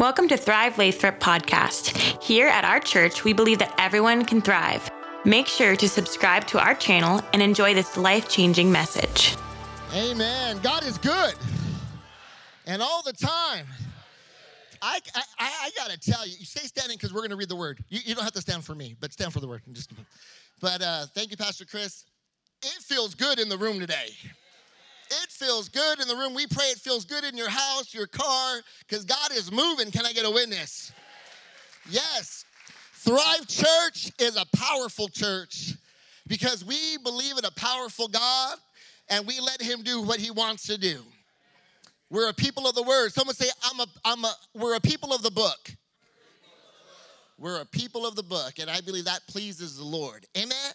Welcome to Thrive Lathrop podcast. Here at our church, we believe that everyone can thrive. Make sure to subscribe to our channel and enjoy this life changing message. Amen. God is good. And all the time. I, I, I got to tell you, you stay standing because we're going to read the word. You, you, don't have to stand for me, but stand for the word. Just, but uh, thank you, Pastor Chris. It feels good in the room today. It feels good in the room. We pray it feels good in your house, your car, because God is moving. Can I get a witness? Yes. Thrive Church is a powerful church because we believe in a powerful God and we let Him do what He wants to do. We're a people of the Word. Someone say, "I'm a, I'm a." We're a people of the book. We're a people of the book, and I believe that pleases the Lord. Amen.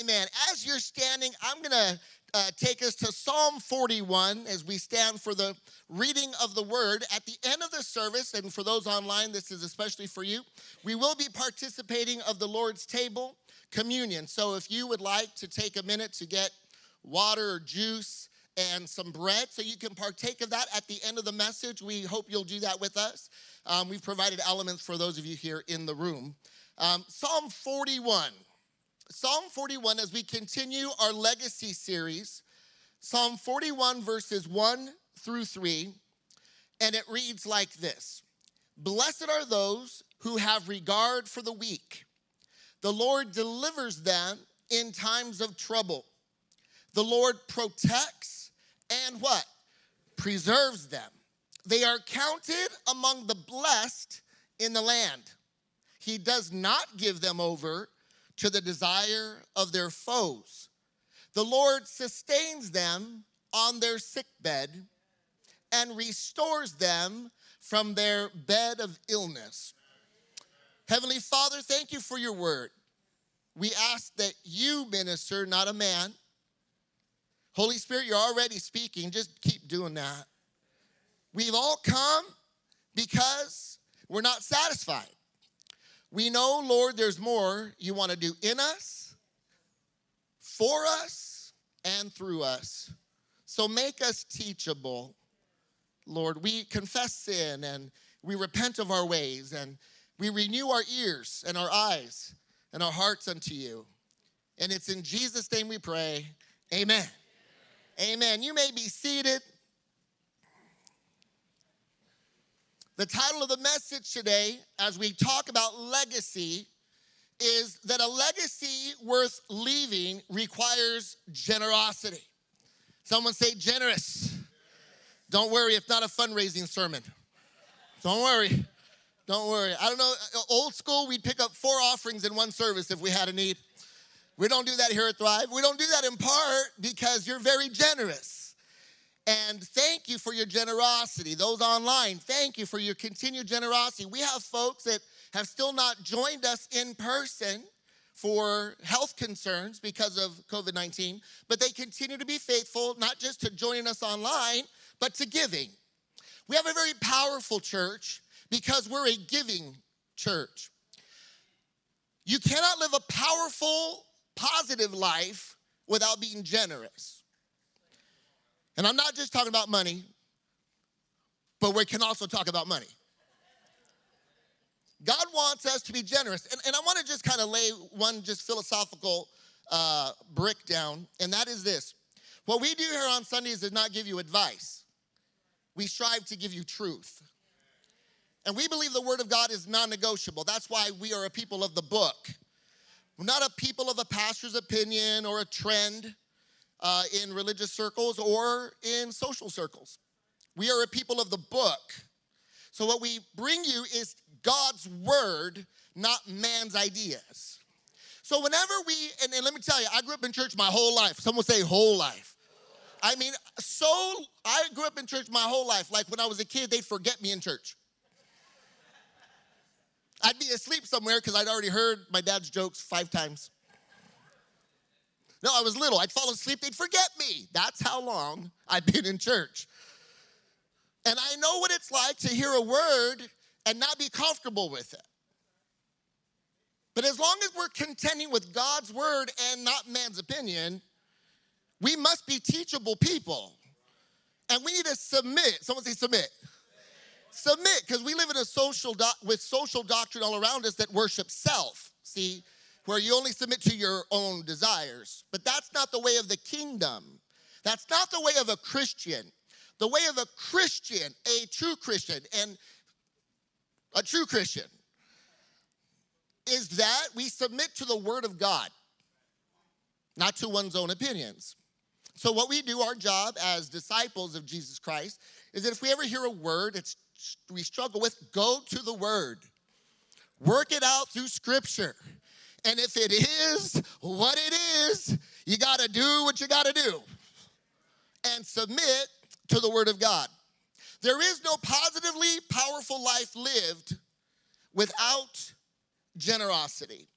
Amen. As you're standing, I'm gonna uh, take us to Psalm 41 as we stand for the reading of the word. At the end of the service, and for those online, this is especially for you, we will be participating of the Lord's table communion. So if you would like to take a minute to get water or juice and some bread so you can partake of that at the end of the message, we hope you'll do that with us. Um, we've provided elements for those of you here in the room. Um, Psalm 41. Psalm 41, as we continue our legacy series, Psalm 41, verses 1 through 3, and it reads like this Blessed are those who have regard for the weak. The Lord delivers them in times of trouble. The Lord protects and what? Preserves them. They are counted among the blessed in the land. He does not give them over to the desire of their foes. The Lord sustains them on their sick bed and restores them from their bed of illness. Heavenly Father, thank you for your word. We ask that you minister, not a man. Holy Spirit, you're already speaking. Just keep doing that. We've all come because we're not satisfied. We know, Lord, there's more you want to do in us, for us, and through us. So make us teachable, Lord. We confess sin and we repent of our ways and we renew our ears and our eyes and our hearts unto you. And it's in Jesus' name we pray. Amen. Amen. You may be seated. The title of the message today, as we talk about legacy, is that a legacy worth leaving requires generosity. Someone say generous. Don't worry, it's not a fundraising sermon. Don't worry. Don't worry. I don't know, old school, we'd pick up four offerings in one service if we had a need. We don't do that here at Thrive. We don't do that in part because you're very generous. And thank you for your generosity. Those online, thank you for your continued generosity. We have folks that have still not joined us in person for health concerns because of COVID 19, but they continue to be faithful, not just to joining us online, but to giving. We have a very powerful church because we're a giving church. You cannot live a powerful, positive life without being generous. And I'm not just talking about money, but we can also talk about money. God wants us to be generous. And, and I want to just kind of lay one just philosophical uh, brick down, and that is this. What we do here on Sundays is not give you advice, we strive to give you truth. And we believe the Word of God is non negotiable. That's why we are a people of the book. We're not a people of a pastor's opinion or a trend uh, in religious circles or in social circles. We are a people of the book. So, what we bring you is God's word, not man's ideas. So, whenever we, and, and let me tell you, I grew up in church my whole life. Someone say, whole life. I mean, so I grew up in church my whole life. Like when I was a kid, they'd forget me in church. I'd be asleep somewhere because I'd already heard my dad's jokes five times. No, I was little. I'd fall asleep, they'd forget me. That's how long I'd been in church. And I know what it's like to hear a word and not be comfortable with it. But as long as we're contending with God's word and not man's opinion, we must be teachable people. And we need to submit. Someone say submit. Submit, because we live in a social do- with social doctrine all around us that worship self. See, where you only submit to your own desires. But that's not the way of the kingdom. That's not the way of a Christian. The way of a Christian, a true Christian, and a true Christian is that we submit to the word of God, not to one's own opinions. So, what we do, our job as disciples of Jesus Christ, is that if we ever hear a word it's we struggle with, go to the word. Work it out through scripture. And if it is what it is, you got to do what you got to do and submit to the word of God. There is no positively powerful life lived without generosity.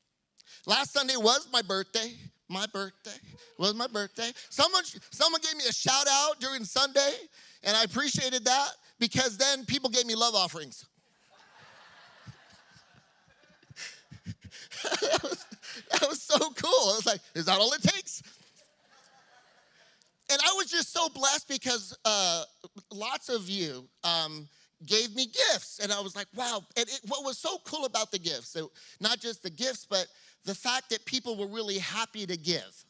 Last Sunday was my birthday. My birthday was my birthday. Someone, someone gave me a shout out during Sunday, and I appreciated that because then people gave me love offerings. That, was, that was so cool. I was like, is that all it takes? And I was just so blessed because uh, lots of you um, gave me gifts. And I was like, wow. And it, what was so cool about the gifts, so not just the gifts, but the fact that people were really happy to give.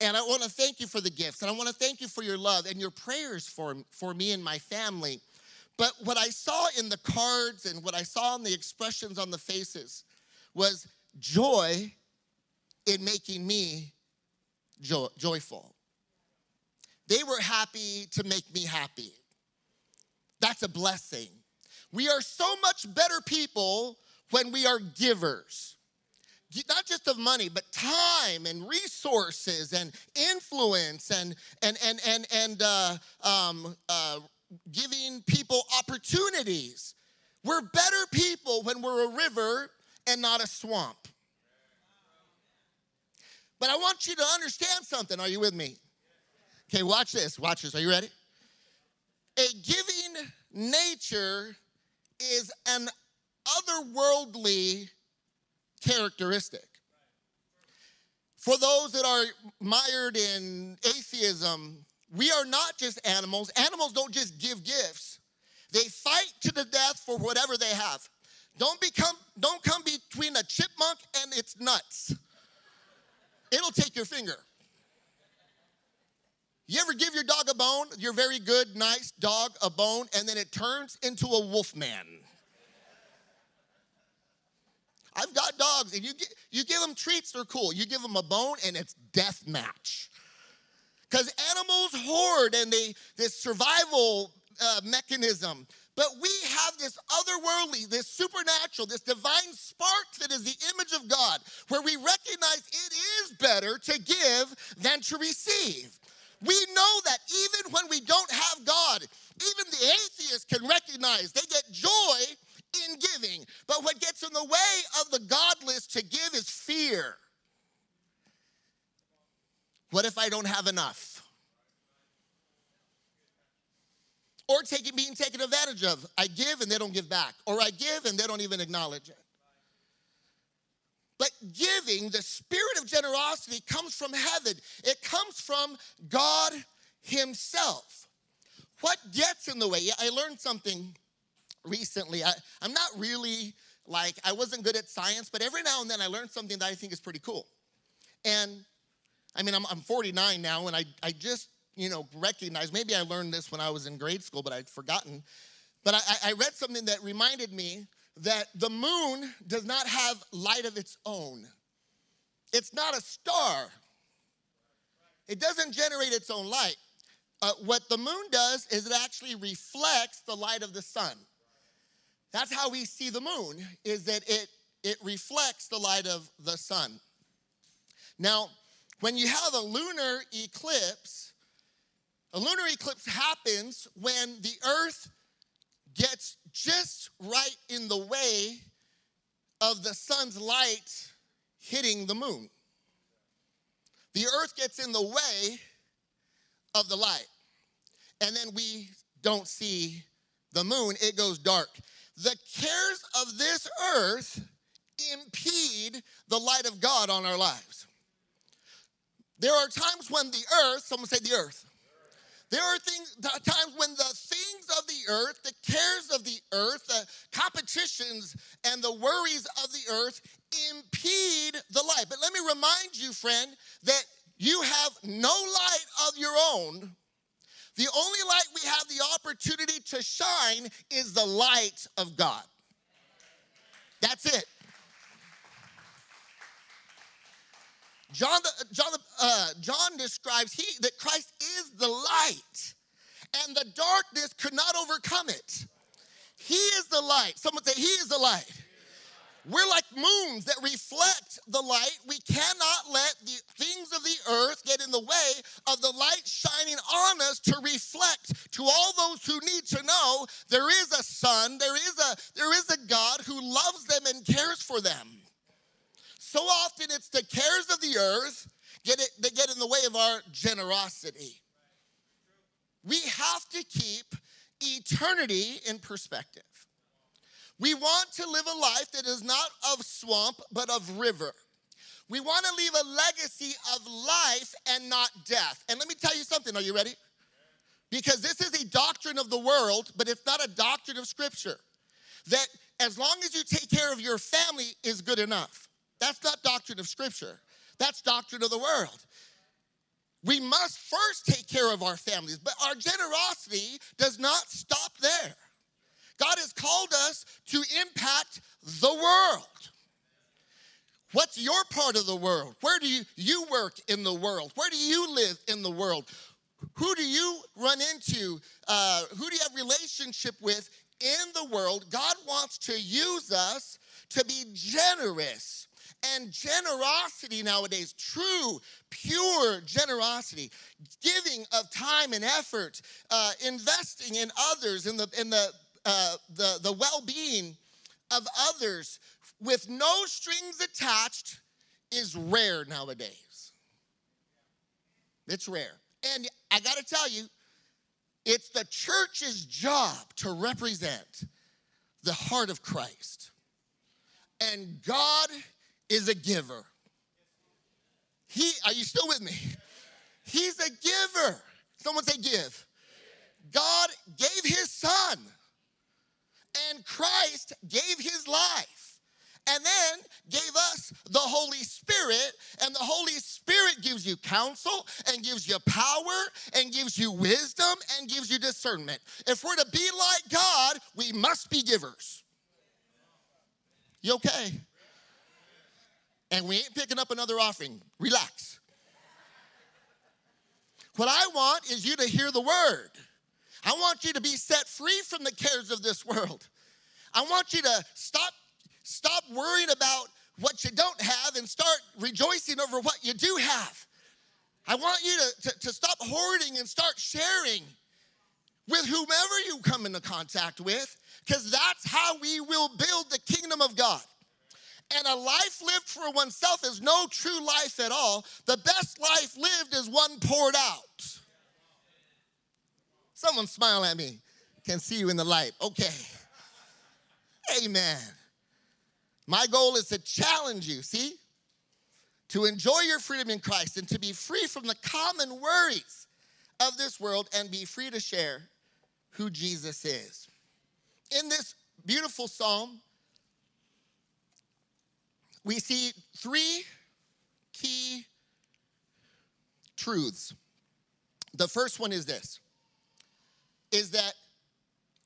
And I want to thank you for the gifts. And I want to thank you for your love and your prayers for, for me and my family. But what I saw in the cards and what I saw in the expressions on the faces was joy in making me joy, joyful. They were happy to make me happy. That's a blessing. We are so much better people when we are givers. Not just of money, but time and resources and influence and and and and and uh, um, uh, giving people opportunities. We're better people when we're a river and not a swamp. But I want you to understand something. Are you with me? Okay, watch this. Watch this. Are you ready? A giving nature is an otherworldly characteristic. For those that are mired in atheism, we are not just animals. Animals don't just give gifts. They fight to the death for whatever they have. Don't become don't come between a chipmunk and its nuts. It'll take your finger. You ever give your dog a bone, your very good, nice dog a bone, and then it turns into a wolf man? I've got dogs, and you, get, you give them treats, they're cool. You give them a bone, and it's death match. Because animals hoard, and they this survival uh, mechanism. But we have this otherworldly, this supernatural, this divine spark that is the image of God, where we recognize it is better to give than to receive. We know that even when we don't have God, even the atheist can recognize they get joy in giving. But what gets in the way of the godless to give is fear. What if I don't have enough? Or taking, being taken advantage of. I give and they don't give back. Or I give and they don't even acknowledge it. But giving, the spirit of generosity comes from heaven, it comes from God Himself. What gets in the way? I learned something recently. I, I'm not really like, I wasn't good at science, but every now and then I learned something that I think is pretty cool. And I mean, I'm, I'm 49 now, and I, I just, you know, recognize maybe I learned this when I was in grade school, but I'd forgotten. But I, I read something that reminded me that the moon does not have light of its own. It's not a star, it doesn't generate its own light. Uh, what the moon does is it actually reflects the light of the sun. That's how we see the moon, is that it, it reflects the light of the sun. Now, when you have a lunar eclipse, a lunar eclipse happens when the earth gets just right in the way of the sun's light hitting the moon. The earth gets in the way of the light. And then we don't see the moon, it goes dark. The cares of this earth impede the light of God on our lives. There are times when the earth, someone say the earth, There are things, times when the things of the earth, the cares of the earth, the competitions and the worries of the earth impede the light. But let me remind you, friend, that you have no light of your own. The only light we have the opportunity to shine is the light of God. That's it. John, John, uh, John describes he, that Christ is the light, and the darkness could not overcome it. He is the light. Someone say, He is the light. We're like moons that reflect the light. We cannot let the things of the earth get in the way of the light shining on us to reflect to all those who need to know there is a son, there is a there is a God who loves them and cares for them. So often it's the cares of the earth get it, that get in the way of our generosity. We have to keep eternity in perspective. We want to live a life that is not of swamp, but of river. We want to leave a legacy of life and not death. And let me tell you something. Are you ready? Because this is a doctrine of the world, but it's not a doctrine of Scripture. That as long as you take care of your family is good enough. That's not doctrine of Scripture, that's doctrine of the world. We must first take care of our families, but our generosity does not stop there. God has called us to impact the world. What's your part of the world? Where do you, you work in the world? Where do you live in the world? Who do you run into? Uh, who do you have relationship with in the world? God wants to use us to be generous and generosity nowadays, true, pure generosity, giving of time and effort, uh, investing in others, in the in the uh, the the well-being of others with no strings attached is rare nowadays. It's rare, and I got to tell you, it's the church's job to represent the heart of Christ. And God is a giver. He, are you still with me? He's a giver. Someone say, give. God gave his son, and Christ gave his life, and then gave us the Holy Spirit, and the Holy Spirit gives you counsel, and gives you power, and gives you wisdom, and gives you discernment. If we're to be like God, we must be givers. You okay? And we ain't picking up another offering. Relax. What I want is you to hear the word. I want you to be set free from the cares of this world. I want you to stop stop worrying about what you don't have and start rejoicing over what you do have. I want you to, to, to stop hoarding and start sharing with whomever you come into contact with, because that's how we will build the kingdom of God. And a life lived for oneself is no true life at all. The best life lived is one poured out. Someone smile at me. Can see you in the light. Okay. Amen. My goal is to challenge you, see? To enjoy your freedom in Christ and to be free from the common worries of this world and be free to share who Jesus is. In this beautiful psalm, we see three key truths. The first one is this is that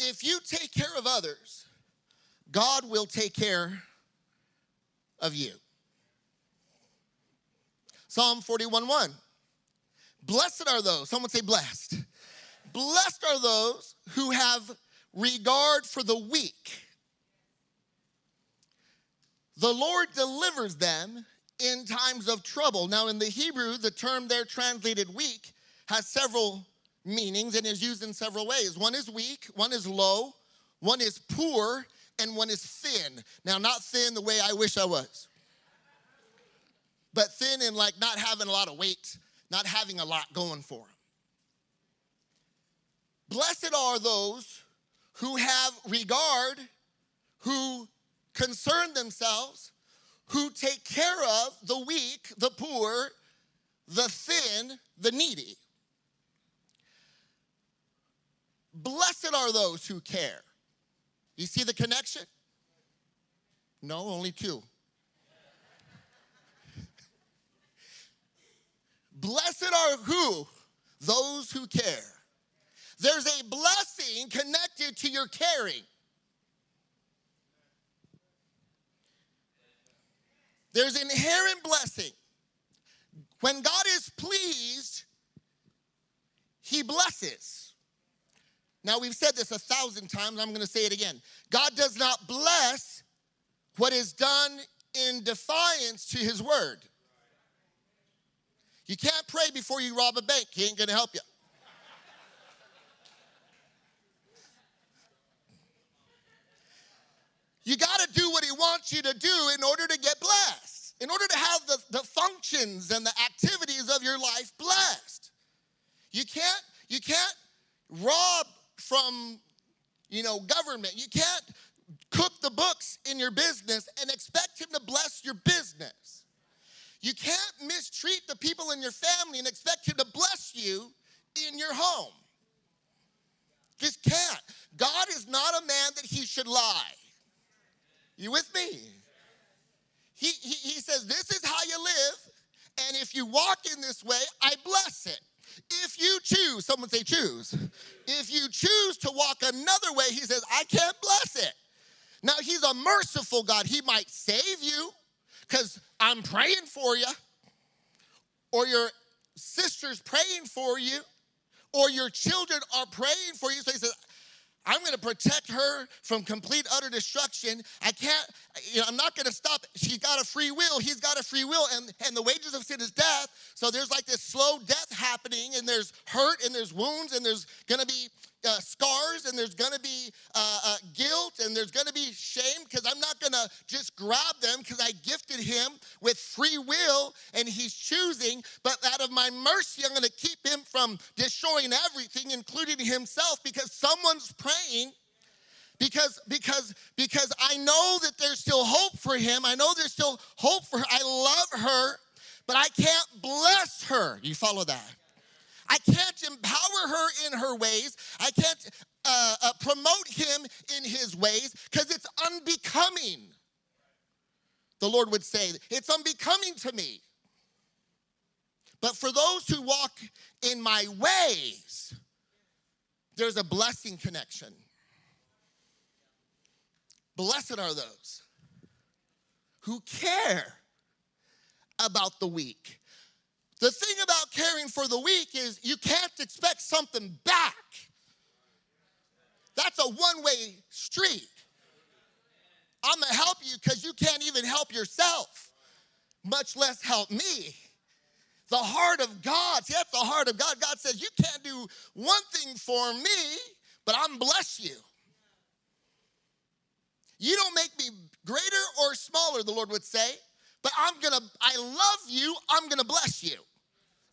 if you take care of others, God will take care of you. Psalm 41 1. Blessed are those, someone say blessed. Blessed are those who have regard for the weak the Lord delivers them in times of trouble. Now, in the Hebrew, the term there translated weak has several meanings and is used in several ways. One is weak, one is low, one is poor, and one is thin. Now, not thin the way I wish I was, but thin in like not having a lot of weight, not having a lot going for them. Blessed are those who have regard, who concern themselves, who take care of the weak, the poor, the thin, the needy. blessed are those who care. You see the connection? No, only two. Blessed are who? Those who care. There's a blessing connected to your caring. There's inherent blessing. When God is pleased, He blesses. Now, we've said this a thousand times, I'm gonna say it again. God does not bless what is done in defiance to His word. You can't pray before you rob a bank, He ain't gonna help you. You got to do what he wants you to do in order to get blessed, in order to have the, the functions and the activities of your life blessed. You can't, you can't rob from, you know, government. You can't cook the books in your business and expect him to bless your business. You can't mistreat the people in your family and expect him to bless you in your home. Just can't. God is not a man that he should lie. You with me? He, he, he says, This is how you live, and if you walk in this way, I bless it. If you choose, someone say choose. If you choose to walk another way, he says, I can't bless it. Now, he's a merciful God. He might save you because I'm praying for you, or your sister's praying for you, or your children are praying for you. So he says, I'm going to protect her from complete utter destruction. I can't, you know, I'm not going to stop. She's got a free will. He's got a free will. And, and the wages of sin is death. So there's like this slow death happening, and there's hurt, and there's wounds, and there's going to be uh, scars and there's gonna be uh, uh, guilt and there's gonna be shame because I'm not gonna just grab them because I gifted him with free will and he's choosing. But out of my mercy, I'm gonna keep him from destroying everything, including himself, because someone's praying because because because I know that there's still hope for him. I know there's still hope for her. I love her, but I can't bless her. You follow that? I can't empower her in her ways. I can't uh, uh, promote him in his ways because it's unbecoming. The Lord would say, It's unbecoming to me. But for those who walk in my ways, there's a blessing connection. Blessed are those who care about the weak. The thing about caring for the weak is you can't expect something back. That's a one way street. I'm gonna help you because you can't even help yourself, much less help me. The heart of God, see, that's the heart of God. God says, You can't do one thing for me, but I'm bless you. You don't make me greater or smaller, the Lord would say, but I'm gonna, I love you, I'm gonna bless you.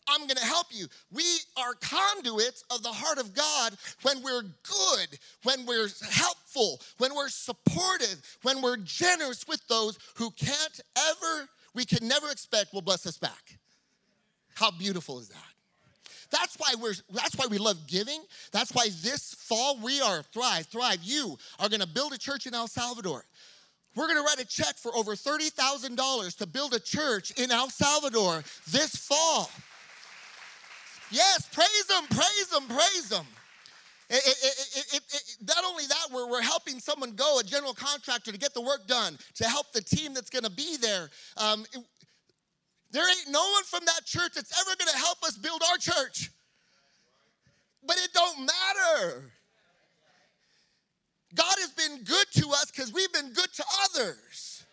I'm gonna help you. We are conduits of the heart of God when we're good, when we're helpful, when we're supportive, when we're generous with those who can't ever, we can never expect will bless us back. How beautiful is that? That's why we're that's why we love giving. That's why this fall we are Thrive, Thrive. You are gonna build a church in El Salvador. We're going to write a check for over $30,000 to build a church in El Salvador this fall. Yes, praise Him, praise Him, praise Him. It, it, it, not only that, we're, we're helping someone go, a general contractor, to get the work done, to help the team that's going to be there. Um, there ain't no one from that church that's ever going to help us build our church. But it don't matter. God has been good to us because we've been good to others.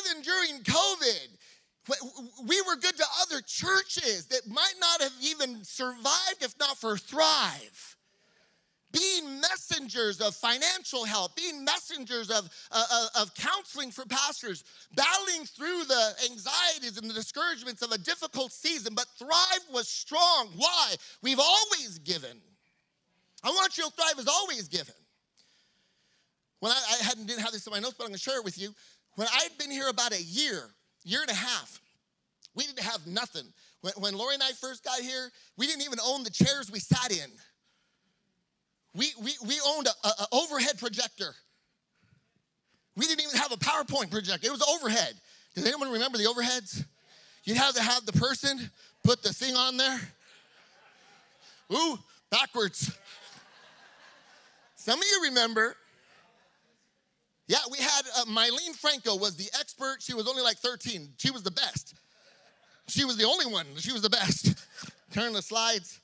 Even during COVID, we were good to other churches that might not have even survived if not for Thrive. Being messengers of financial help, being messengers of, uh, uh, of counseling for pastors, battling through the anxieties and the discouragements of a difficult season. But Thrive was strong. Why? We've always given. I want you to thrive has always given. When I, I hadn't, didn't have this in my notes, but I'm to share it with you. When I'd been here about a year, year and a half, we didn't have nothing. When, when Lori and I first got here, we didn't even own the chairs we sat in. we, we, we owned an overhead projector. We didn't even have a PowerPoint projector, it was overhead. Does anyone remember the overheads? You'd have to have the person put the thing on there. Ooh, backwards. Some of you remember. Yeah, we had uh, Mylene Franco was the expert. She was only like 13. She was the best. She was the only one. She was the best. Turn the slides.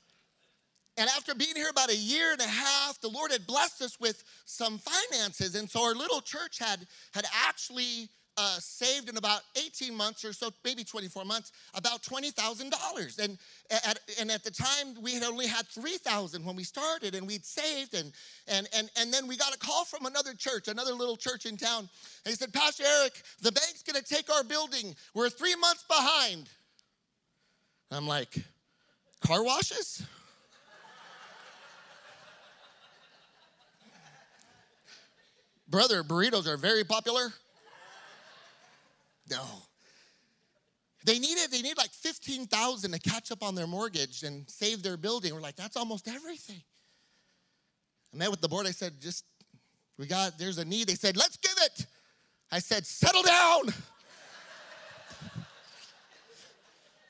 And after being here about a year and a half, the Lord had blessed us with some finances. And so our little church had, had actually uh, saved in about 18 months or so, maybe 24 months, about $20,000. And at, and at the time, we had only had 3,000 when we started, and we'd saved. And, and, and, and then we got a call from another church, another little church in town. And he said, Pastor Eric, the bank's gonna take our building. We're three months behind. I'm like, car washes? Brother, burritos are very popular. No. They needed, they need like 15,000 to catch up on their mortgage and save their building. We're like, that's almost everything. I met with the board. I said, just, we got, there's a need. They said, let's give it. I said, settle down.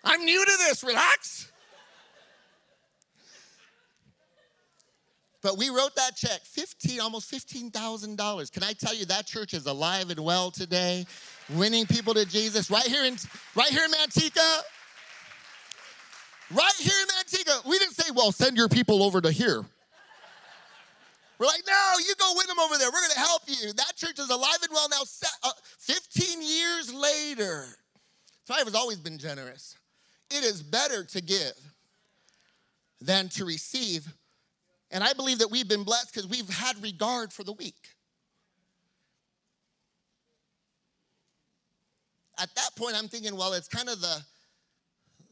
I'm new to this, relax. But we wrote that check, 15, almost $15,000. Can I tell you that church is alive and well today, winning people to Jesus right here in right here in Manteca. Right here in Manteca. We didn't say, well, send your people over to here. We're like, no, you go win them over there. We're going to help you. That church is alive and well now, uh, 15 years later. So has always been generous. It is better to give than to receive and I believe that we've been blessed because we've had regard for the weak. At that point, I'm thinking, well, it's kind of the,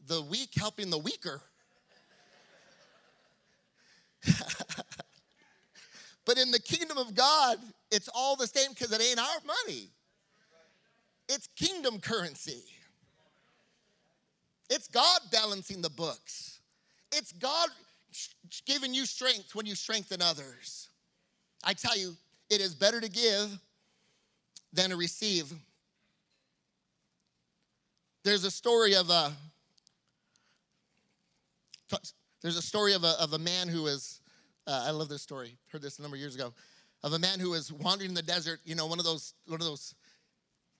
the weak helping the weaker. but in the kingdom of God, it's all the same because it ain't our money. It's kingdom currency. It's God balancing the books. It's God giving you strength when you strengthen others. I tell you, it is better to give than to receive. There's a story of a there's a story of a, of a man who was uh, I love this story. Heard this a number of years ago. Of a man who was wandering in the desert. You know, one of those one of those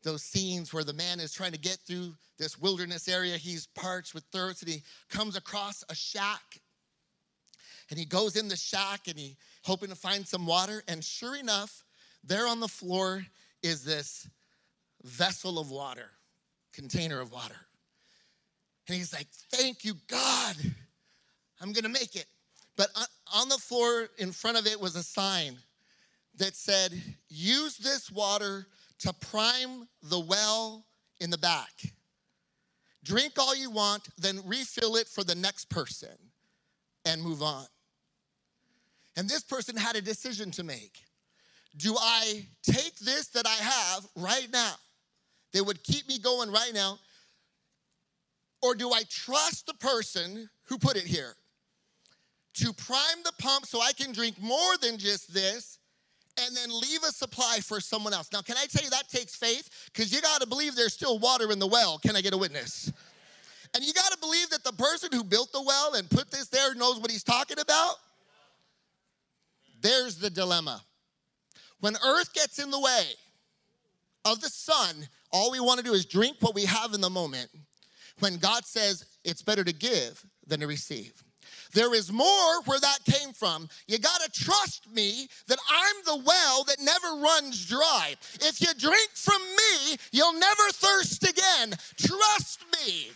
those scenes where the man is trying to get through this wilderness area. He's parched with thirst, and he comes across a shack and he goes in the shack and he hoping to find some water. And sure enough, there on the floor is this vessel of water, container of water. And he's like, Thank you, God. I'm gonna make it. But on the floor in front of it was a sign that said, Use this water to prime the well in the back. Drink all you want, then refill it for the next person and move on. And this person had a decision to make. Do I take this that I have right now, that would keep me going right now, or do I trust the person who put it here to prime the pump so I can drink more than just this and then leave a supply for someone else? Now, can I tell you that takes faith? Because you got to believe there's still water in the well. Can I get a witness? And you got to believe that the person who built the well and put this there knows what he's talking about. There's the dilemma. When earth gets in the way of the sun, all we want to do is drink what we have in the moment. When God says it's better to give than to receive. There is more where that came from. You got to trust me that I'm the well that never runs dry. If you drink from me, you'll never thirst again. Trust me.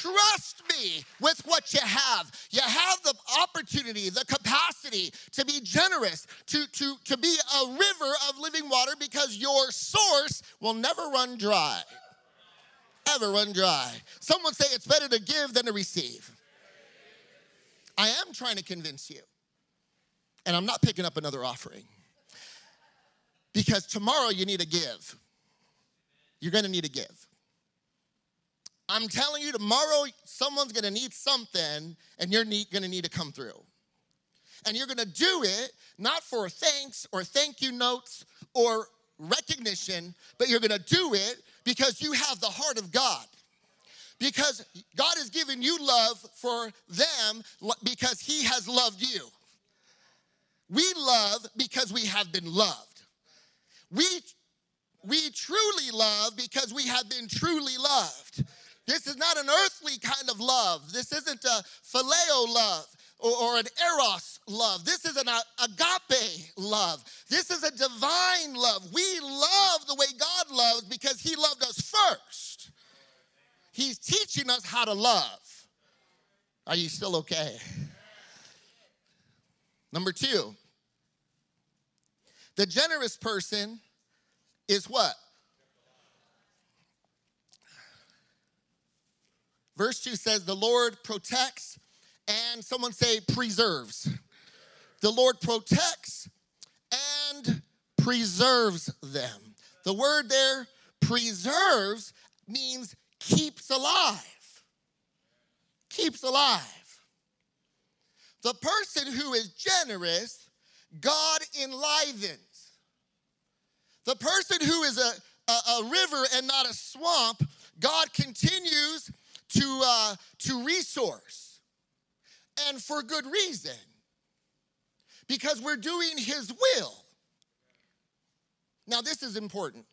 Trust me with what you have. You have the opportunity, the capacity to be generous, to, to, to be a river of living water because your source will never run dry. Ever run dry. Someone say it's better to give than to receive. I am trying to convince you. And I'm not picking up another offering. Because tomorrow you need to give. You're gonna need to give. I'm telling you, tomorrow someone's gonna need something and you're need, gonna need to come through. And you're gonna do it not for thanks or thank you notes or recognition, but you're gonna do it because you have the heart of God. Because God has given you love for them because He has loved you. We love because we have been loved. We, we truly love because we have been truly loved. This is not an earthly kind of love. This isn't a phileo love or, or an eros love. This is an agape love. This is a divine love. We love the way God loves because He loved us first. He's teaching us how to love. Are you still okay? Number two, the generous person is what? Verse 2 says, The Lord protects and someone say preserves. The Lord protects and preserves them. The word there, preserves, means keeps alive. Keeps alive. The person who is generous, God enlivens. The person who is a, a, a river and not a swamp, God continues to, uh, to resource. And for good reason. Because we're doing His will. Now, this is important.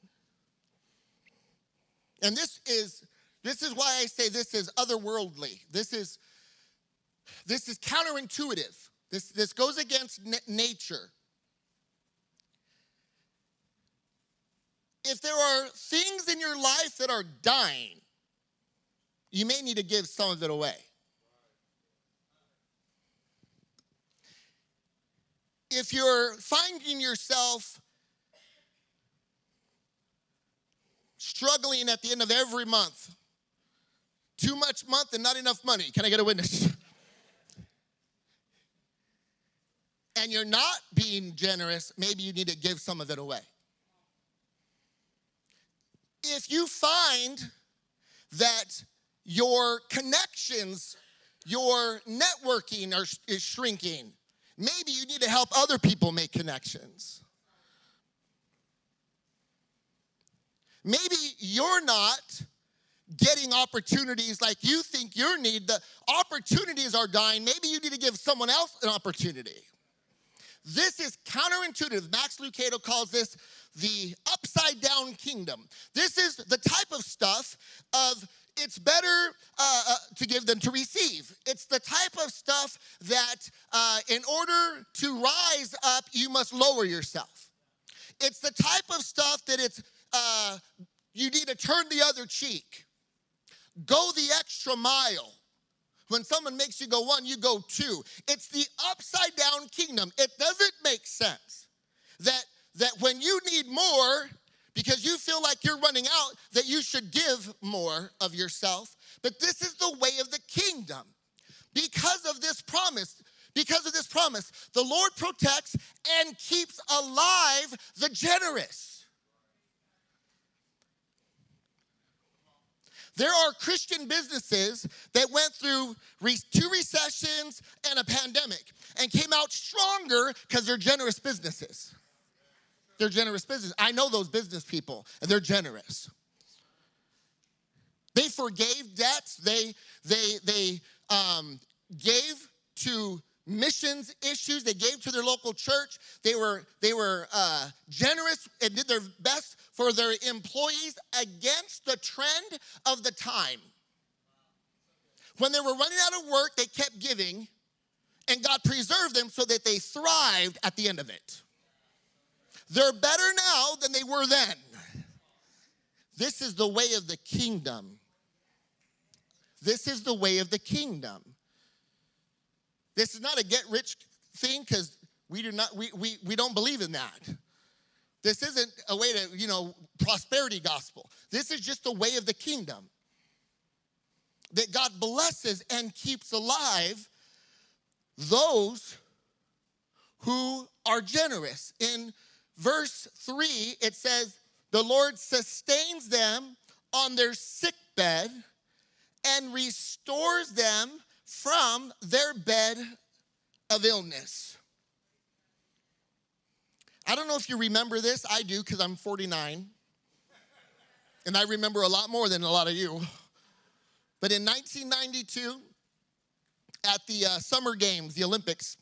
And this is this is why I say this is otherworldly. This is this is counterintuitive. This this goes against n- nature. If there are things in your life that are dying, you may need to give some of it away. If you're finding yourself struggling at the end of every month, too much month and not enough money, can I get a witness? and you're not being generous, maybe you need to give some of it away. If you find that your connections, your networking are, is shrinking. Maybe you need to help other people make connections. Maybe you're not getting opportunities like you think you need. The opportunities are dying. Maybe you need to give someone else an opportunity. This is counterintuitive. Max Lucado calls this the upside down kingdom. This is the type of stuff of it's better uh, uh, to give than to receive. It's the type of stuff that, uh, in order to rise up, you must lower yourself. It's the type of stuff that it's uh, you need to turn the other cheek, go the extra mile. When someone makes you go one, you go two. It's the upside down kingdom. It doesn't make sense that that when you need more, because you feel like you're running out, that you should give more of yourself. But this is the way of the kingdom. Because of this promise, because of this promise, the Lord protects and keeps alive the generous. There are Christian businesses that went through two recessions and a pandemic and came out stronger because they're generous businesses. They're generous business. I know those business people, and they're generous. They forgave debts. They they they um, gave to missions issues. They gave to their local church. They were they were uh, generous and did their best for their employees against the trend of the time. When they were running out of work, they kept giving, and God preserved them so that they thrived at the end of it. They're better now than they were then. This is the way of the kingdom. This is the way of the kingdom. This is not a get rich thing because we do not we, we we don't believe in that. This isn't a way to, you know, prosperity gospel. This is just the way of the kingdom. That God blesses and keeps alive those who are generous. In verse 3, it says, The Lord sustains them on their sick bed and restores them from their bed of illness. I don't know if you remember this. I do because I'm 49. And I remember a lot more than a lot of you. But in 1992, at the uh, Summer Games, the Olympics,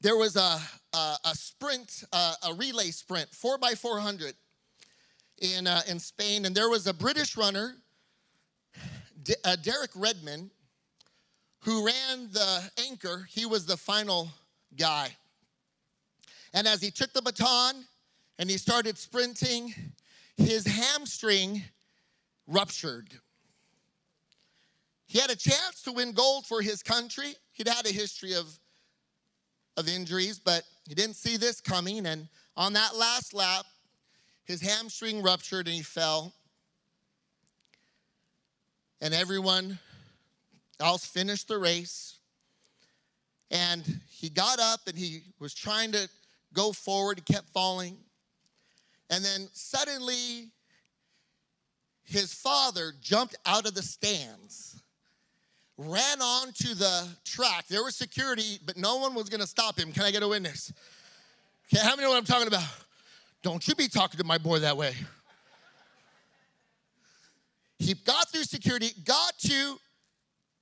there was a, a, a sprint, uh, a relay sprint, 4 by 400 in, uh, in Spain. And there was a British runner, D- uh, Derek Redmond, who ran the anchor. He was the final guy. And as he took the baton and he started sprinting, his hamstring ruptured. He had a chance to win gold for his country. He'd had a history of, of injuries, but he didn't see this coming. And on that last lap, his hamstring ruptured and he fell. And everyone else finished the race. And he got up and he was trying to go forward. He kept falling. And then suddenly, his father jumped out of the stands, ran onto the track. There was security, but no one was gonna stop him. Can I get a witness? Okay, how many know what I'm talking about? Don't you be talking to my boy that way. He got through security, got to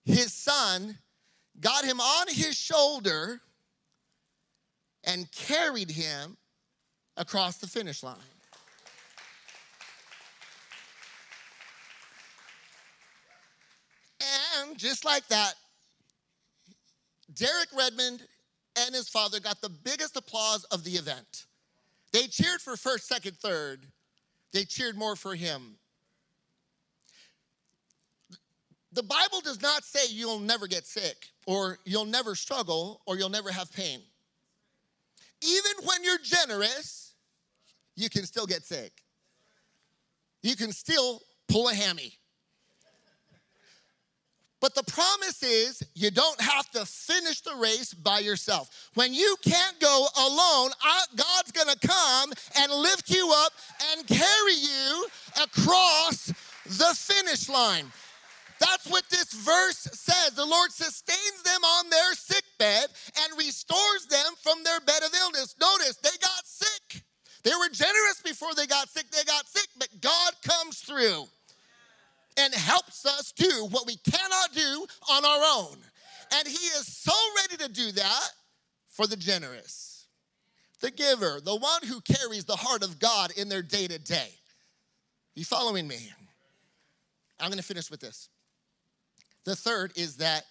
his son, got him on his shoulder, and carried him across the finish line. And just like that, Derek Redmond and his father got the biggest applause of the event. They cheered for first, second, third. They cheered more for him. The Bible does not say you'll never get sick, or you'll never struggle, or you'll never have pain. Even when you're generous, you can still get sick. You can still pull a hammy. But the promise is you don't have to finish the race by yourself. When you can't go alone, God's gonna come and lift you up and carry you across the finish line. That's what this verse says. The Lord sustains them on their sick bed and restores them from their bed of illness. Notice they got sick. They were generous before they got sick. They got sick, but God comes through and helps us do what we cannot do on our own. And He is so ready to do that for the generous, the giver, the one who carries the heart of God in their day to day. You following me? I'm going to finish with this. The third is that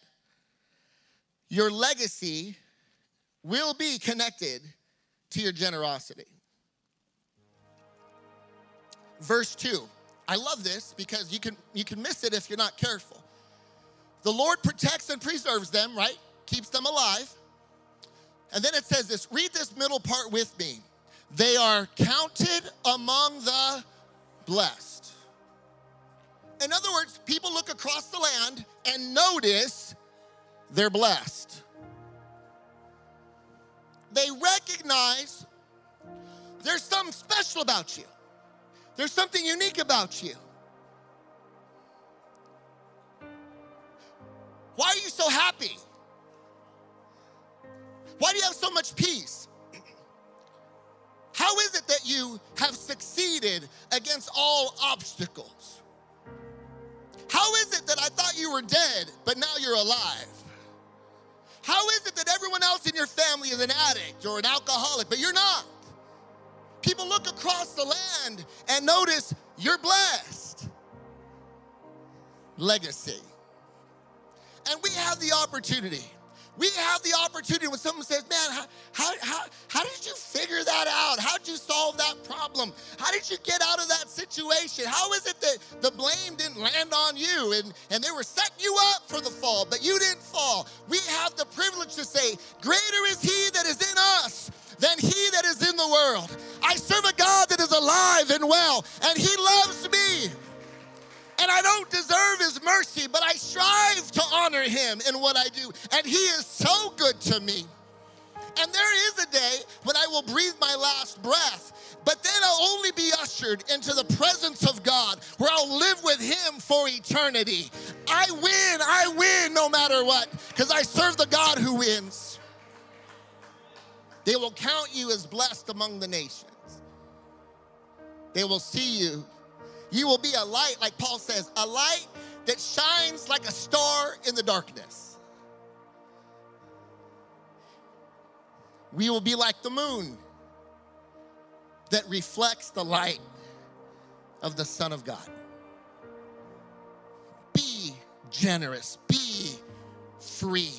your legacy will be connected to your generosity. Verse 2 I love this because you can you can miss it if you're not careful. The Lord protects and preserves them, right? Keeps them alive. And then it says this, read this middle part with me. They are counted among the blessed. In other words, people look across the land and notice they're blessed. They recognize there's something special about you. There's something unique about you. Why are you so happy? Why do you have so much peace? How is it that you have succeeded against all obstacles? How is it that I thought you were dead, but now you're alive? How is it that everyone else in your family is an addict or an alcoholic, but you're not? People look across the land and notice you're blessed. Legacy. And we have the opportunity. We have the opportunity when someone says, Man, how, how, how, how did you figure that out? How did you solve that problem? How did you get out of that situation? How is it that the blame didn't land on you and, and they were setting you up for the fall, but you didn't fall? We have the privilege to say, Greater is He that is in us than he that is in the world. I serve a God that is alive and well, and he loves me. And I don't deserve his mercy, but I strive to honor him in what I do. And he is so good to me. And there is a day when I will breathe my last breath, but then I'll only be ushered into the presence of God where I'll live with him for eternity. I win, I win no matter what, because I serve the God who wins. They will count you as blessed among the nations. They will see you. You will be a light, like Paul says, a light that shines like a star in the darkness. We will be like the moon that reflects the light of the Son of God. Be generous, be free.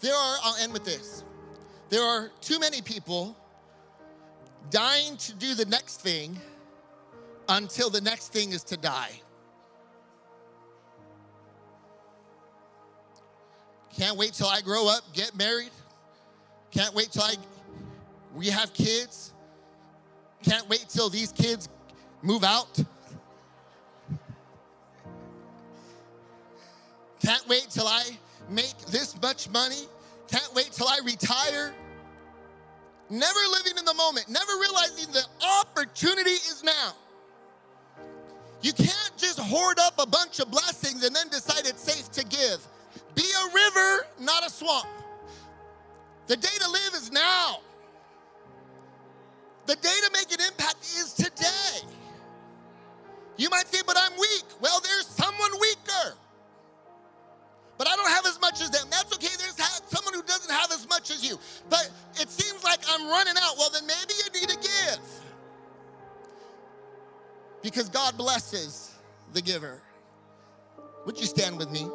There are, I'll end with this. There are too many people dying to do the next thing until the next thing is to die. Can't wait till I grow up, get married. Can't wait till I we have kids. Can't wait till these kids move out. Can't wait till I make this much money. Can't wait till I retire. Never living in the moment, never realizing the opportunity is now. You can't just hoard up a bunch of blessings and then decide it's safe to give. Be a river, not a swamp. The day to live is now. The day to make an impact is today. You might say, but I'm weak. Well, there's someone weaker. But I don't have as much as them. That's okay. There's someone who doesn't have as much as you. But it seems like I'm running out. Well, then maybe you need to give. Because God blesses the giver. Would you stand with me?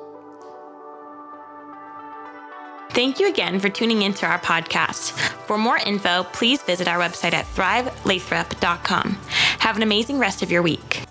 Thank you again for tuning into our podcast. For more info, please visit our website at thrivelathrop.com. Have an amazing rest of your week.